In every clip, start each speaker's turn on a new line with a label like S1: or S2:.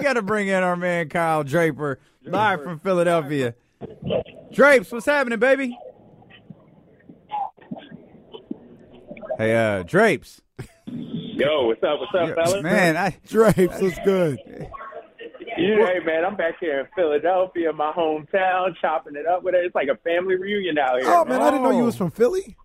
S1: We got to bring in our man Kyle Draper, live from Philadelphia. Drapes, what's happening, baby? Hey, uh, Drapes.
S2: Yo, what's up? What's up, fellas?
S1: Man, I
S3: Drapes, what's good?
S2: Yeah, hey, man, I'm back here in Philadelphia, my hometown, chopping it up with it. It's like a family reunion out here.
S3: Oh man, I didn't know you was from Philly.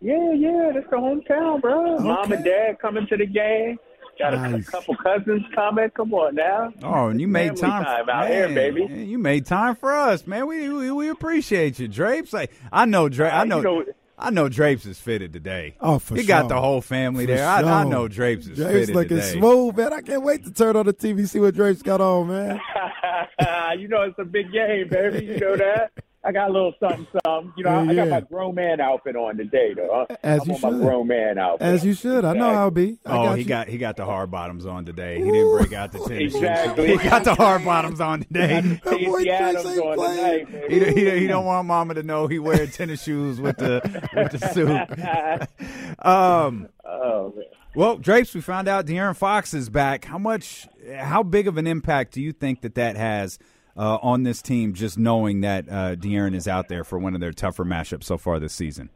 S2: Yeah, yeah, that's the hometown, bro. Mom and dad coming to the game. Got a
S3: Nice.
S2: couple cousins coming. Come on now.
S1: Oh, and you made
S2: Family
S1: time,
S2: time out
S1: man,
S2: here, baby.
S1: man, You made time for us, man. We we, we appreciate you, Drapes. Like I know, Dra- I
S2: Uh,
S1: know,
S2: you know-
S1: I know, Drapes is fitted today.
S3: Oh, for sure.
S1: he got the whole family
S3: For
S1: there. I, I know Drapes is fitted.
S3: Drapes
S1: fitted
S3: looking
S1: today.
S3: smooth, man. I can't wait to turn on the TV see what Drapes got on, man.
S2: you know it's a big game, baby. You know that. I got a little something, something. You know, I, I
S3: Yeah,
S2: got
S3: yeah.
S2: my grown man outfit on today, though.
S3: As
S2: I'm
S3: you
S2: on
S3: should.
S2: my grown man outfit.
S3: As you should. I know I'll be. I
S1: Oh,
S3: got
S1: he
S3: you.
S1: got he got the hard bottoms on today. He didn't break out the tennis
S2: Exactly.
S1: shoes. He got the hard bottoms on today.
S3: That boy
S2: Casey
S3: Drapes
S2: on tonight,
S1: He, he, he don't want Mama to know he wearing tennis shoes with the with the suit. Um,
S2: Oh, man.
S1: well, Drapes, we found out De'Aaron Fox is back. How much, how big of an impact do you think that that has uh, on this team? Just knowing that uh, De'Aaron is out there for one of their tougher matchups so far this season.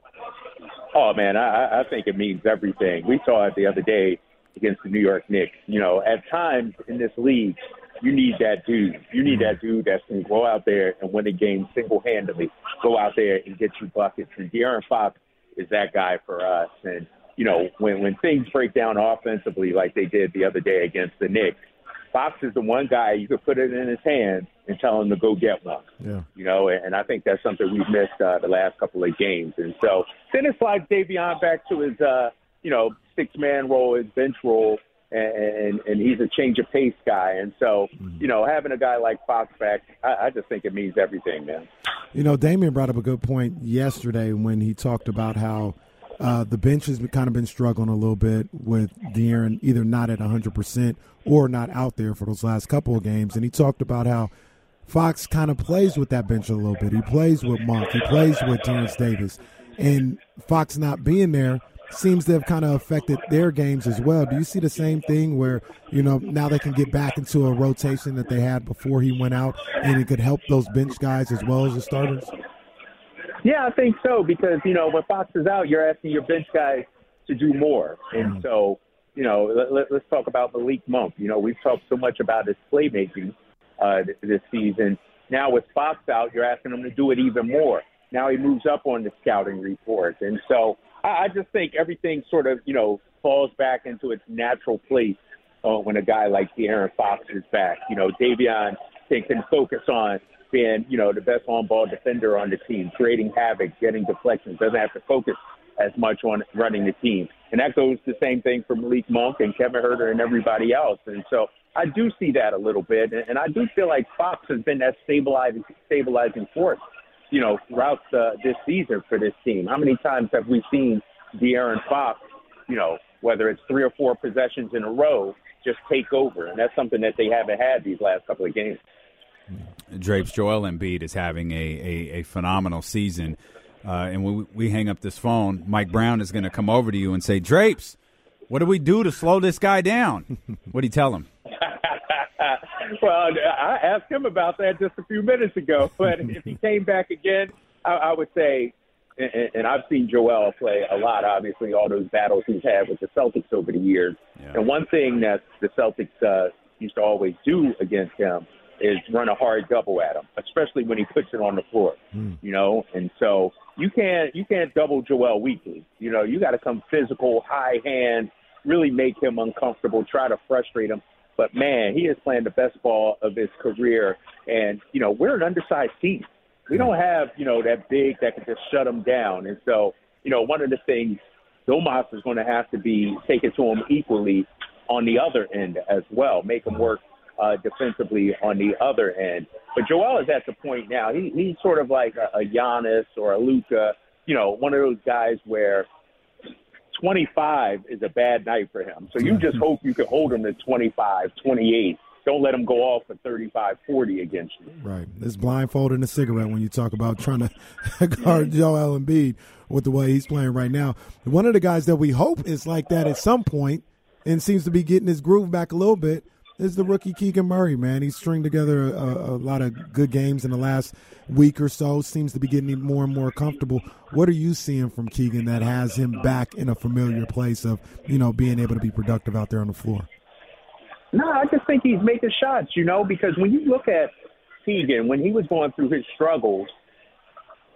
S2: Oh man, I, I- think it means everything. We saw it the other day against the New York Knicks. You know, at times in this league, you need that dude. You need that dude that can go out there and win a game single handedly. Go out there and get you buckets. And De'Aaron Fox is that guy for us. And you know, when when things break down offensively like they did the other day against the Knicks, Fox is the one guy you could put it in his hand and tell him to go get one
S3: Yeah.
S2: you know, and I think that's something we've missed uh, the last couple of games. And so then it slides Davion back to his, uh, you know, six man role, his bench role, and, and and he's a change of pace guy. And so, you know, having a guy like Fox back, I, I just think it means everything, man.
S3: You know, Damian brought up a good point yesterday when he talked about how uh, the bench has kind of been struggling a little bit with De'Aaron either not at 100% or not out there for those last couple of games. And he talked about how Fox kind of plays with that bench a little bit. He plays with Monk. He plays with Terrence Davis. And Fox not being there seems to have kind of affected their games as well. Do you see the same thing where, you know, now they can get back into a rotation that they had before he went out and it could help those bench guys as well as the starters?
S2: Yeah, I think so because you know when Fox is out, you're asking your bench guys to do more, and so you know let, let, let's talk about Malik Monk. You know we've talked so much about his playmaking uh, th- this season. Now with Fox out, you're asking him to do it even more. Now he moves up on the scouting report, and so I, I just think everything sort of you know falls back into its natural place uh, when a guy like De'Aaron Fox is back. You know Davion can, can focus on being, you know, the best on-ball defender on the team, creating havoc, getting deflections. Doesn't have to focus as much on running the team, and that goes the same thing for Malik Monk and Kevin Huerter and everybody else. And so I do see that a little bit, and I do feel like Fox has been that stabilizing, stabilizing force, you know, throughout the, this season for this team. How many times have we seen De'Aaron Fox, you know, whether it's three or four possessions in a row, just take over, and that's something that they haven't had these last couple of games.
S1: Drapes Joel Embiid is having a, a, a phenomenal season. Uh, and when we, we hang up this phone, Mike Brown is going to come over to you and say, Drapes, what do we do to slow this guy down? what do you tell him?
S2: well, I asked him about that just a few minutes ago, but if he came back again, I, I would say, and, and I've seen Joel play a lot, obviously, all those battles he's had with the Celtics over the years.
S1: Yeah.
S2: And one thing that the Celtics uh, used to always do against him is run a hard double at him, especially when he puts it on the floor. Hmm. You know, and so you can't you can't double Joel weakly. You know, you got to come physical, high hand, really make him uncomfortable, try to frustrate him. But man, he is playing the best ball of his career, and you know we're an undersized team. We don't have you know that big that can just shut him down. And so you know one of the things Domas is going to have to be taken to him equally on the other end as well, make him work uh, defensively on the other end. But Joel is at the point now. He, he's sort of like a, a Giannis or a Luka, you know, one of those guys where 25 is a bad night for him. So you just hope you can hold him to 25, 28. Don't let him go off for 35, 40 against you.
S3: Right. It's blindfolding a cigarette when you talk about trying to guard Joel Embiid with the way he's playing right now. One of the guys that we hope is like that at some point and seems to be getting his groove back a little bit is the rookie Keegan Murray, man. He's stringed together a, a, lot of good games in the last week or so. Seems to be getting more and more comfortable. What are you seeing from Keegan that has him back in a familiar place of, you know, being able to be productive out there on the floor?
S2: No, I just think he's making shots, you know, because when you look at Keegan, when he was going through his struggles,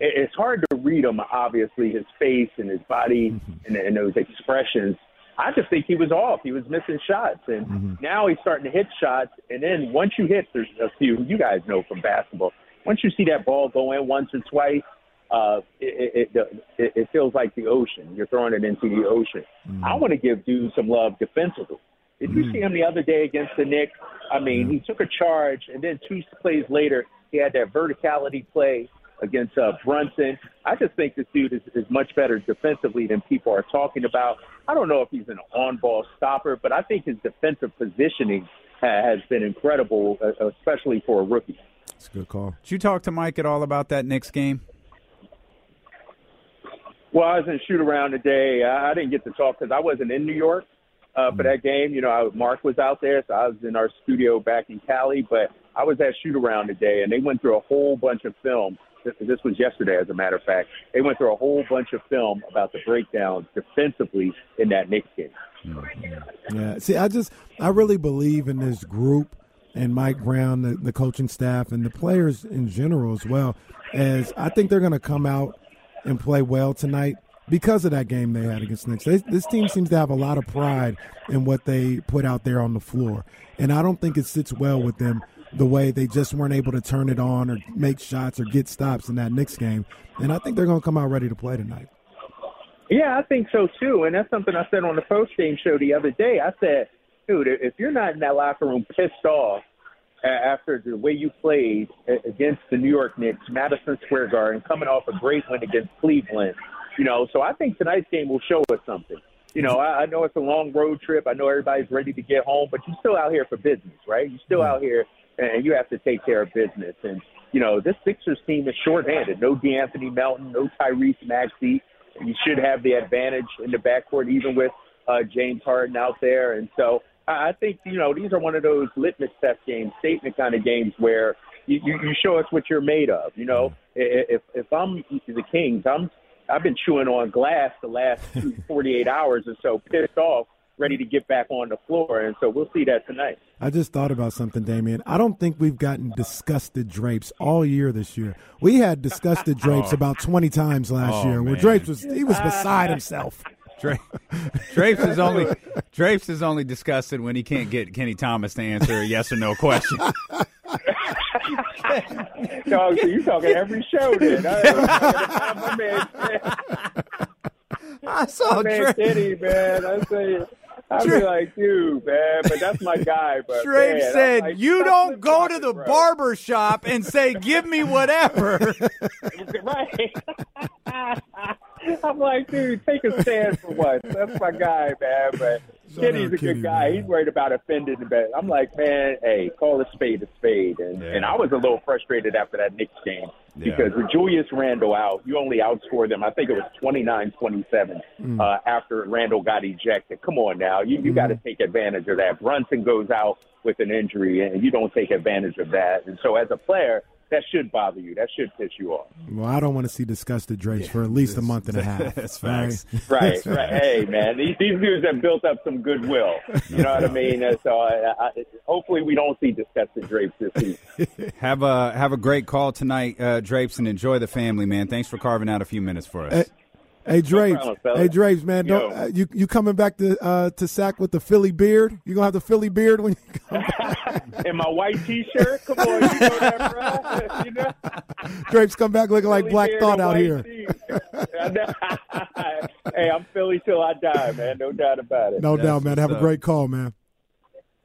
S2: it's hard to read him, obviously, his face and his body mm-hmm. and, and those expressions. I just think he was off. He was missing shots, and mm-hmm. now he's starting to hit shots. And then once you hit, there's a few you guys know from basketball. Once you see that ball go in once or twice, uh, it, it, it, it feels like the ocean. You're throwing it into the ocean. Mm-hmm. I want to give dude some love defensively. Did you mm-hmm. see him the other day against the Knicks? I mean, he took a charge, and then two plays later, he had that verticality play against uh, Brunson. I just think this dude is, is much better defensively than people are talking about. I don't know if he's an on-ball stopper, but I think his defensive positioning has been incredible, uh, especially for a rookie.
S3: That's a good call.
S1: Did you talk to Mike at all about that Knicks game?
S2: Well, I was in shoot around today. I didn't get to talk because I wasn't in New York uh, for that game. You know, I, Mark was out there, so I was in our studio back in Cali. But I was at shoot around today, and they went through a whole bunch of film this was yesterday, as a matter of fact. They went through a whole bunch of film about the breakdown defensively in that Knicks game. Mm-hmm.
S3: Yeah, see, I just I really believe in this group and Mike Brown, the, the coaching staff, and the players in general as well. As I think they're going to come out and play well tonight because of that game they had against Knicks. They, this team seems to have a lot of pride in what they put out there on the floor, and I don't think it sits well with them the way they just weren't able to turn it on or make shots or get stops in that Knicks game. And I think they're going to come out ready to play tonight.
S2: Yeah, I think so too. And that's something I said on the post game show the other day. I said, dude, if you're not in that locker room pissed off after the way you played against the New York Knicks, Madison Square Garden, coming off a great win against Cleveland, you know, so I think tonight's game will show us something. You know, I, I know it's a long road trip. I know everybody's ready to get home, but you're still out here for business, right? You're still out here and you have to take care of business. And you know, this Sixers team is shorthanded. No De'Anthony Melton, no Tyrese Maxey. You should have the advantage in the backcourt, even with uh, James Harden out there. And so I think you know these are one of those litmus test games, statement kind of games where you, you, you show us what you're made of. You know, if if I'm the Kings, I'm I've been chewing on glass the last 48 hours or so, pissed off ready to get back on the floor. And so we'll see that tonight.
S3: I just thought about something, Damian. I don't think we've gotten disgusted drapes all year this year. We had disgusted drapes oh. about 20 times last oh, year where Drapes was he was beside himself.
S1: Drapes is only Drapes is only disgusted when he can't get Kenny Thomas to answer a yes or no question.
S2: no, so you talking every show then.
S1: I saw
S2: my man Kenny, man. I say I'd be like, dude, man, but that's my guy. But
S1: Drake
S2: man,
S1: said,
S2: like,
S1: "You don't go to the bro. barber shop and say, give me whatever."
S2: right. I'm like, dude, take a stand for once. That's my guy, man. But Kenny's a good guy. Man. He's worried about offending the best. I'm like, man, hey, call a spade a spade. And yeah. and I was a little frustrated after that Knicks game yeah. because with Julius Randle out, you only outscored them. I think it was 29-27 mm. uh, after Randle got ejected. Come on now, you you mm. got to take advantage of that. Brunson goes out with an injury, and you don't take advantage of that. And so as a player that should bother you. That should piss you off.
S3: Well, I don't want to see disgusted Drapes yeah, for at least a month and a half.
S1: That's facts.
S2: Right, right. right. Hey, man, these, these dudes have built up some goodwill. You know what I mean? So I, I, hopefully we don't see disgusted Drapes this week.
S1: have a have a great call tonight, uh, Drapes, and enjoy the family, man. Thanks for carving out a few minutes for us.
S3: Hey, Hey Drapes, no hey Drapes, man, don't uh, you you coming back to uh, to Sac with the Philly beard? You gonna have the Philly beard when you come
S2: back? In my white T-shirt, come on, you know that, bro. you know?
S3: Drapes come back looking Philly like Black Thought out here.
S2: hey, I'm Philly till I die, man. No doubt about it.
S3: No doubt, man. Have a great call, man.